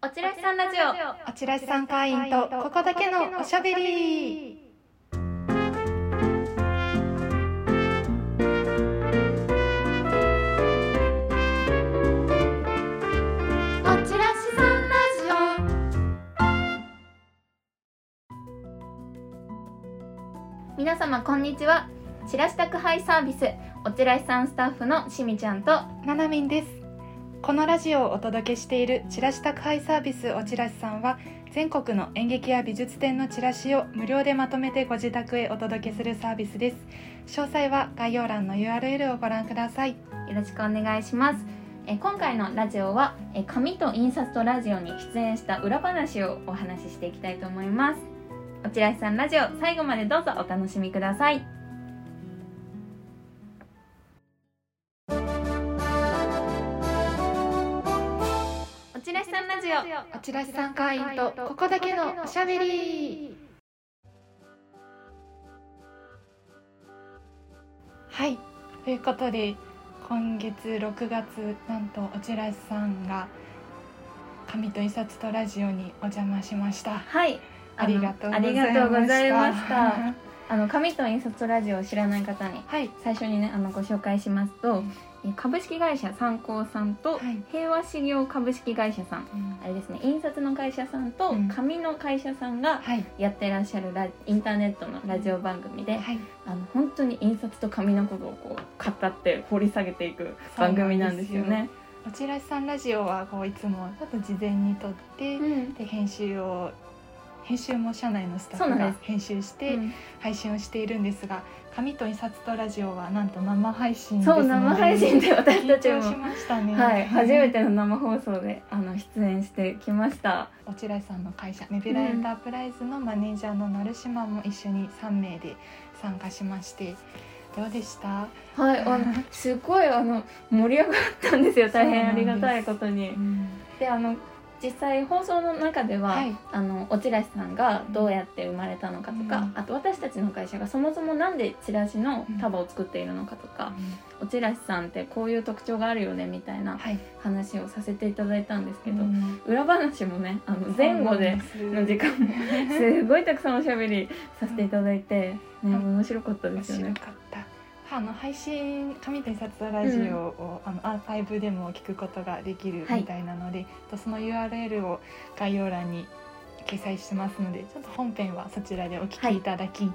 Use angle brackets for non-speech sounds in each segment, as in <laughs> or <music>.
おちらしさんラジオ。おちらしさん会員とここだけのおしゃべり。おちらしさんラジオ。皆様こんにちは。チラシ宅配サービスおちらしさんスタッフのしみちゃんとななみんですこのラジオをお届けしているチラシ宅配サービスおちらしさんは全国の演劇や美術展のチラシを無料でまとめてご自宅へお届けするサービスです。詳細は概要欄の URL をご覧ください。よろしくお願いします。え今回のラジオはえ紙と印刷とラジオに出演した裏話をお話ししていきたいと思います。おちらしさんラジオ最後までどうぞお楽しみください。ちらしさんラジオおちらしさん会員とここだけのおしゃべり。はい。ということで今月6月なんとおちらしさんが紙と印刷とラジオにお邪魔しました。はい。ありがとうごあざいました。りがとうございました。<laughs> あの紙と印刷ラジオを知らない方にはい。最初にねあのご紹介しますと、え株式会社三幸さんとはい。平和資業株式会社さん。あれですね印刷の会社さんとうん。紙の会社さんがはい。やってらっしゃるラインターネットのラジオ番組で、はい。あの本当に印刷と紙のことをこう語って掘り下げていく番組なんですよね。おちらしさんラジオはこういつもちょっと事前に撮って、うん。で編集を編集も社内のスタッフが編集してうん。配信をしているんですが紙と印刷とラジオはなんと生配信そう生配信で私たちも。しましたね。はい、<laughs> 初めての生放送であの出演してきました。おちらしさんの会社ネビュラエンタープライズのマネージャーの成島も一緒に3名で参加しましてどうでした、はい、あのすごいあの盛り上がったんですよ。大変ありがたいことに。で、あの実際放送の中では、はい。あのおちらしさんがどうやって生まれたのかとか、うん。あと私たちの会社がそもそもなんでチラシの束を作っているのかとか、おちらしさんってこういう特徴があるよねみたいなはい。話をさせていただいたんですけど、うん。裏話もねあの前後での時間も <laughs> すごいたくさんおしゃべりさせていただいて、ね、面白かったで面すよね。白かった。あの配信紙と印刷ラジオを、あのアーカイブでも聞くことができるはい。みたいなので、とその URL を概要欄に掲載してますのでちょっと本編はそちらでお聞きいただき、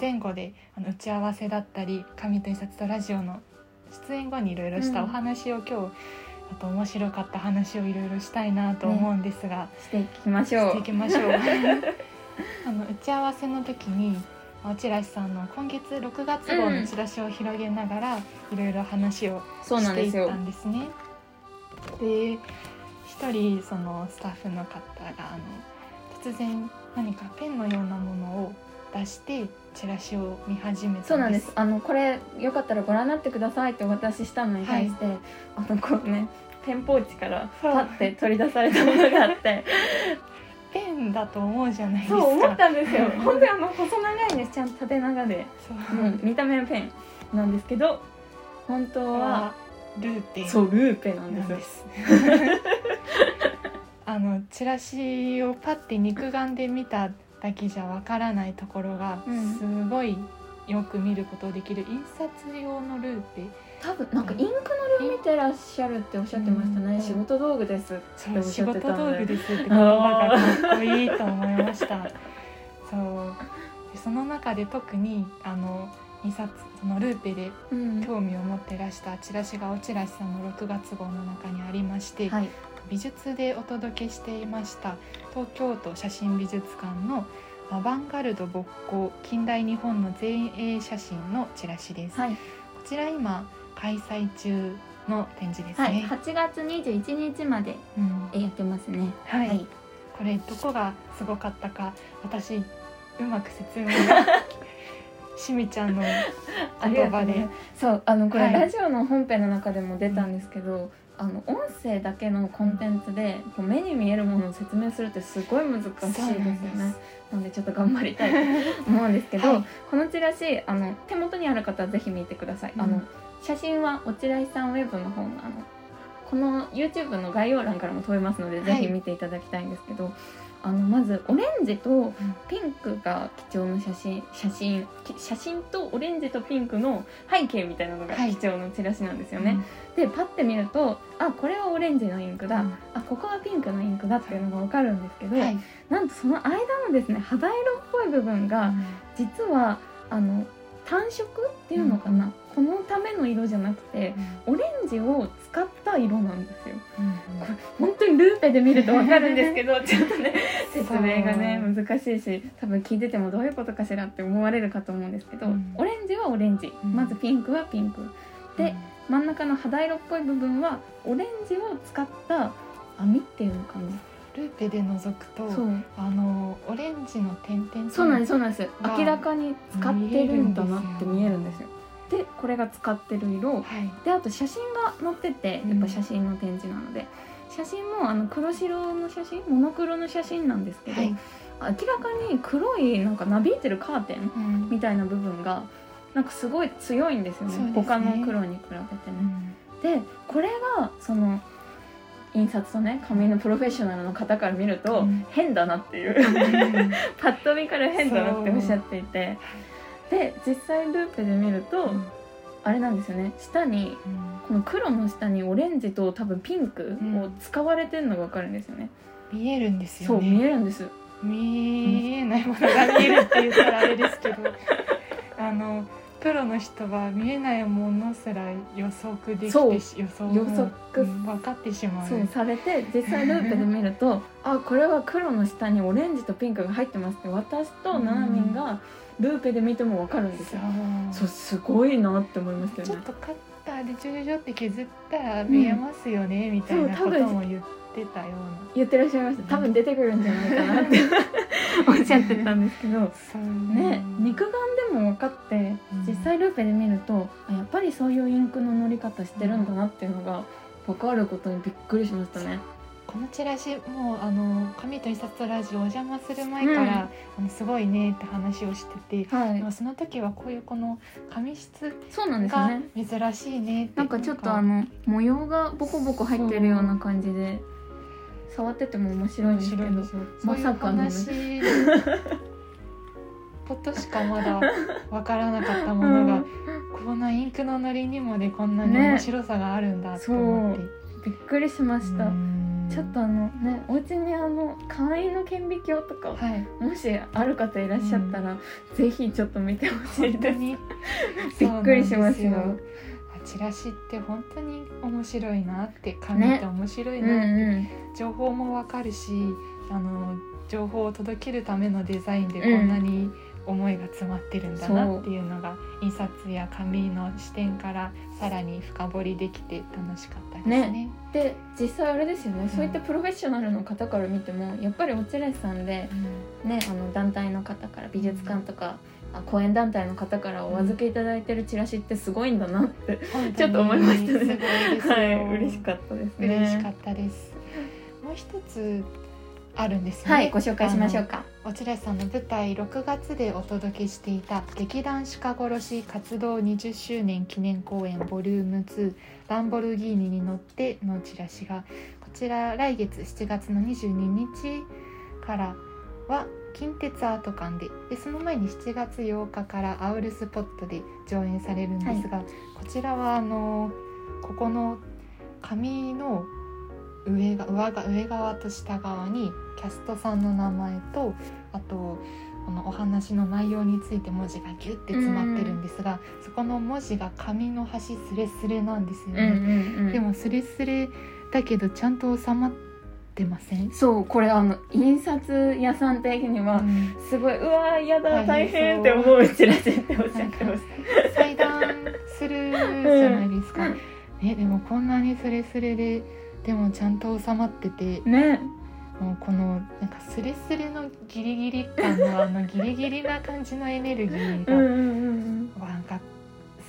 前後であの打ち合わせだったり紙と印刷とラジオの出演後にいろいろしたうん。お話を今日、あと面白かった話をいろいろしたいなと思うんですが、していきましょう。してい。きましょう。<laughs> あの打ち合わせの時におちらしさんの今月6月号のチラシを広げながら、いろいろ話をしていった。んですね。で一人そのスタッフの方があの突然何かペンのようなものを出してチラシを見始め。そうなんです。あのこれよかったらご覧になってくださいってお渡ししたのに対して、あのこうねペンポーチからパッて取り出されたものがあって、ペンだと思うじゃないですか。そう思ったんですよ。<laughs> 本当にあの細長いんです。ちゃんと縦長で、そううん、見た目のペンなんですけど、本当ははルーペンそうルーペなんで。ですす。<laughs> あのチラシをパッて肉眼で見ただけじゃわからないところがうんすごいよく見ることできる印刷用のルーペ。多分なんかインクの量見てらっしゃるっておっしゃってましたね。うん仕事道具ですっておっしゃっ仕事てたんで。道具ですって言葉がかっこいいと思いました。<laughs> そうでその中で特にあの印刷そのルーペでうん興味を持ってらしたチラシがおちらしさんの6月号の中にありまして、はい。美術でお届けしていました東京都写真美術館のアバンガルド勃興近代日本の前衛写真のチラシです、はい。こちら今開催中の展示ですはい。ね、8月21日までやってますね。はいはい。これどこがすごかったか私うまく説明が <laughs> しみちゃんの言葉で、そうあのこれ、はいラジオの本編の中でも出たんですけど、あの音声だけのコンテンツでこう目に見えるものを説明するってすごい難しいですよね。なのでちょっと頑張りたいと <laughs> 思うんですけど、はい。このチラシあの手元にある方はぜひ見てください、うん。あの写真はおちらいさんウェブの方のあのこの YouTube の概要欄からも飛べますので、はい。ぜひ見ていただきたいんですけどあのまずオレンジとピンクが貴重な写真写真き写真とオレンジとピンクの背景みたいなのがはい。貴重なチラシなんですよね。でパッて見るとあこれはオレンジのインクだ、うん。あここはピンクのインクだっていうのが分かるんですけど、はい。なんとその間のですね肌色っぽい部分が実はあの単色っていうのかな、このための色じゃなくてオレンジを使った色なんですよ。これ本当にルーペで見ると分かるんですけど <laughs> ちょっとね説明がね難しいし多分聞いててもどういうことかしらって思われるかと思うんですけど、うん。オレンジはオレンジ、うん。まずピンクはピンク。で真ん中の肌色っぽい部分はオレンジを使った網っていうのかな、ルーペで覗くとあのオレンジの点々そうなんですそうなんです。が明らかに使ってるんだなって見えるんですよでこれが使ってる色。はい。であと写真が載っててやっぱ写真の展示なので、写真もあの黒白の写真モノクロの写真なんですけど、はい。明らかに黒いなんかなびいてるカーテンうん。みたいな部分がなんかすごい強いんですよね。ね。他の黒に比べてね。でこれがその印刷とね紙のプロフェッショナルの方から見ると、うん。変だなっていう。<laughs> パッと見から変だなっておっしゃっていてで実際ルーペで見ると、あれなんですよね。下にこの黒の下にオレンジと多分ピンクを使われてるのが分かるんですよね、見えるんですそうよね見えるんです。見えないものが見えるって言ったらあれですけど。<laughs> あのプロの人は見えないものすら予測できてし予想予測。うん分かってしまう。そうされて実際ルーペで見るとあこれは黒の下にオレンジとピンクが入ってますって私とナナミンがルーペで見ても分かるんですよ、そう。すごいなって思いましたよね。ちょっとカッターでジョジョジョって削ったら見えますよね、みたいなことも言ってたような。言ってらっしゃいました。多分出てくるんじゃないかなって <laughs> おっしゃってたんですけどね。肉眼でも分かってうん。実際ルーペで見るとあやっぱりそういうインクの塗り方してるんだなっていうのが分かることにびっくりしましたね。このチラシもうあの紙と印刷とラジオお邪魔する前から、あのすごいねって話をしてて、はい。その時はこういうこの紙質そうなんですよがね。珍しいねってなんかちょっとあの模様がボコボコ入ってるような感じで触ってても面白いんですけどまさかのね。ことしかまだわからなかったものが、こんなインクの塗りにもでこんなにね。面白さがあるんだと思って、びっくりしました。うん。ちょっとあのねお家にあの簡易の顕微鏡とかはい。もしある方いらっしゃったら、ぜひちょっと見てほしいです。<laughs> びっくりしますよチラシって本当に面白いなって紙って面白いうんなって、うん情報もわかるしあの情報を届けるためのデザインでうん。こんなに思いが詰まってるんだなっていうのが、印刷や紙の視点からさらに深掘りできて楽しかったですね。で実際あれですよね、そういったプロフェッショナルの方から見てもやっぱりおちらしさんで、ね、あの団体の方から美術館とか、あ講演団体の方からお預けいただいてるチラシってすごいんだなって、本当にちょっと思いましたね。はい嬉しかったですね嬉しかったです。もう一つあるんですよね。はいご紹介しましょうかおちらしさんの舞台6月でお届けしていた劇団鹿殺し活動20周年記念公演ボリューム2ランボルギーニに乗ってのチラシがこちら来月7月の22日からは近鉄アート館ででその前に7月8日からアウルスポットで上演されるんですが、こちらはあのここの紙の上が上が上側と下側にキャストさんの名前とあとこのお話の内容について文字がギュッて詰まってるんですが、そこの文字が紙の端スレスレなんですようんね、うんうん。でもスレスレだけどちゃんと収まってません、そうこれあの印刷屋さん的には、うん。すごいうわーやだ大大変変って思うチラシっておっしゃってまし裁断するじゃないですか、ね、でもこんなにスレスレででもちゃんと収まっててたね。もうこのなんかスレスレのギリギリ感のあのギリギリな感じのエネルギーが、なんか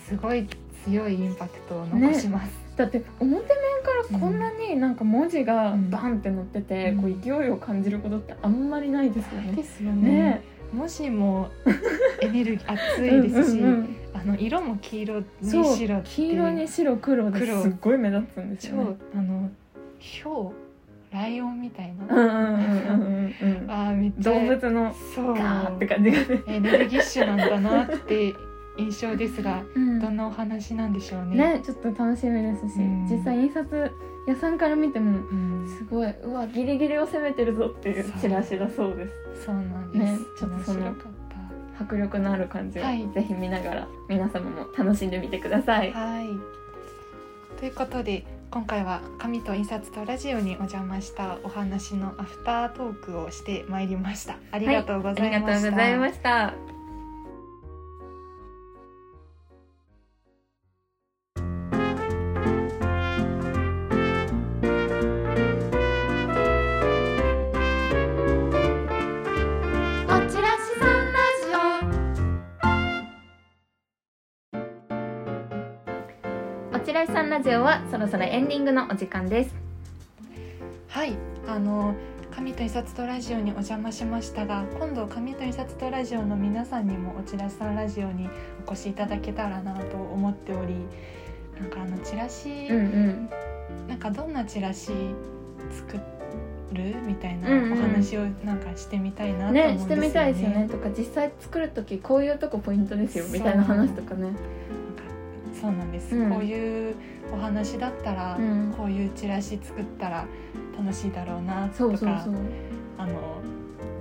すごい強いインパクトを残します。だって表面からこんなになんか文字がうん。バンって載ってて、うん。こう勢いを感じることってあんまりないですよね。ですよね。ね。文字も <laughs> エネルギー熱いですし、うんうんうん。あの色も黄色に白黄色に白黒で黒。すっごい目立つんですよ、超ね、あのヒョウライオンみたいな、あーめっちゃ動物のそう。ガーって感じがね。エネルギッシュなんだなって印象ですがうんどんなお話なんでしょうね。ねちょっと楽しみですし、うん実際印刷屋さんから見てもうん、すごいうわギリギリを攻めてるぞっていうチラシだそうですそうなんです。ねちょっとその迫力のある感じをはいぜひ見ながら皆様も楽しんでみてくださいた。はい。ということで今回は紙と印刷とラジオにお邪魔したお話のアフタートークをしてまいりました。ありがとうごありがざいました。とうございました。さんラジオはそろそろエンディングのお時間です。はい、あの紙と印刷とラジオにお邪魔しましたが今度紙と印刷とラジオの皆さんにもおチラシさんラジオにお越しいただけたらなと思っておりなんかあのチラシ、うんうん。なんかどんなチラシ作るみたいなうんうんお話をなんかしてみたいなと思うんですよね。ねしてみたいですよね。とか実際作る時こういうとこポイントですよみたいな話とかね。そうなんです、うんこういうお話だったら、うんこういうチラシ作ったら楽しいだろうなとか。あの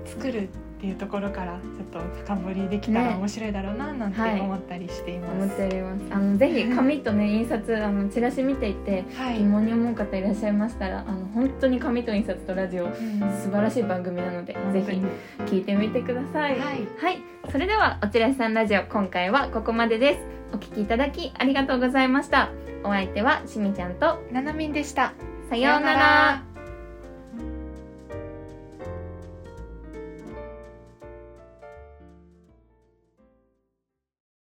作るっていうところからちょっと深掘りできたらね面白いだろうななんてはい思ったりしています。思っております。あのぜひ紙とね <laughs> 印刷あのチラシ見ていてはい、疑問に思う方いらっしゃいましたらあの本当に紙と印刷とラジオうん素晴らしい番組なのでぜひ聞いてみてください。はいはい、それではおちらしさんラジオ今回はここまでです。お聞きいただきありがとうございました。お相手はしみちゃんとななみんでした。さようなら。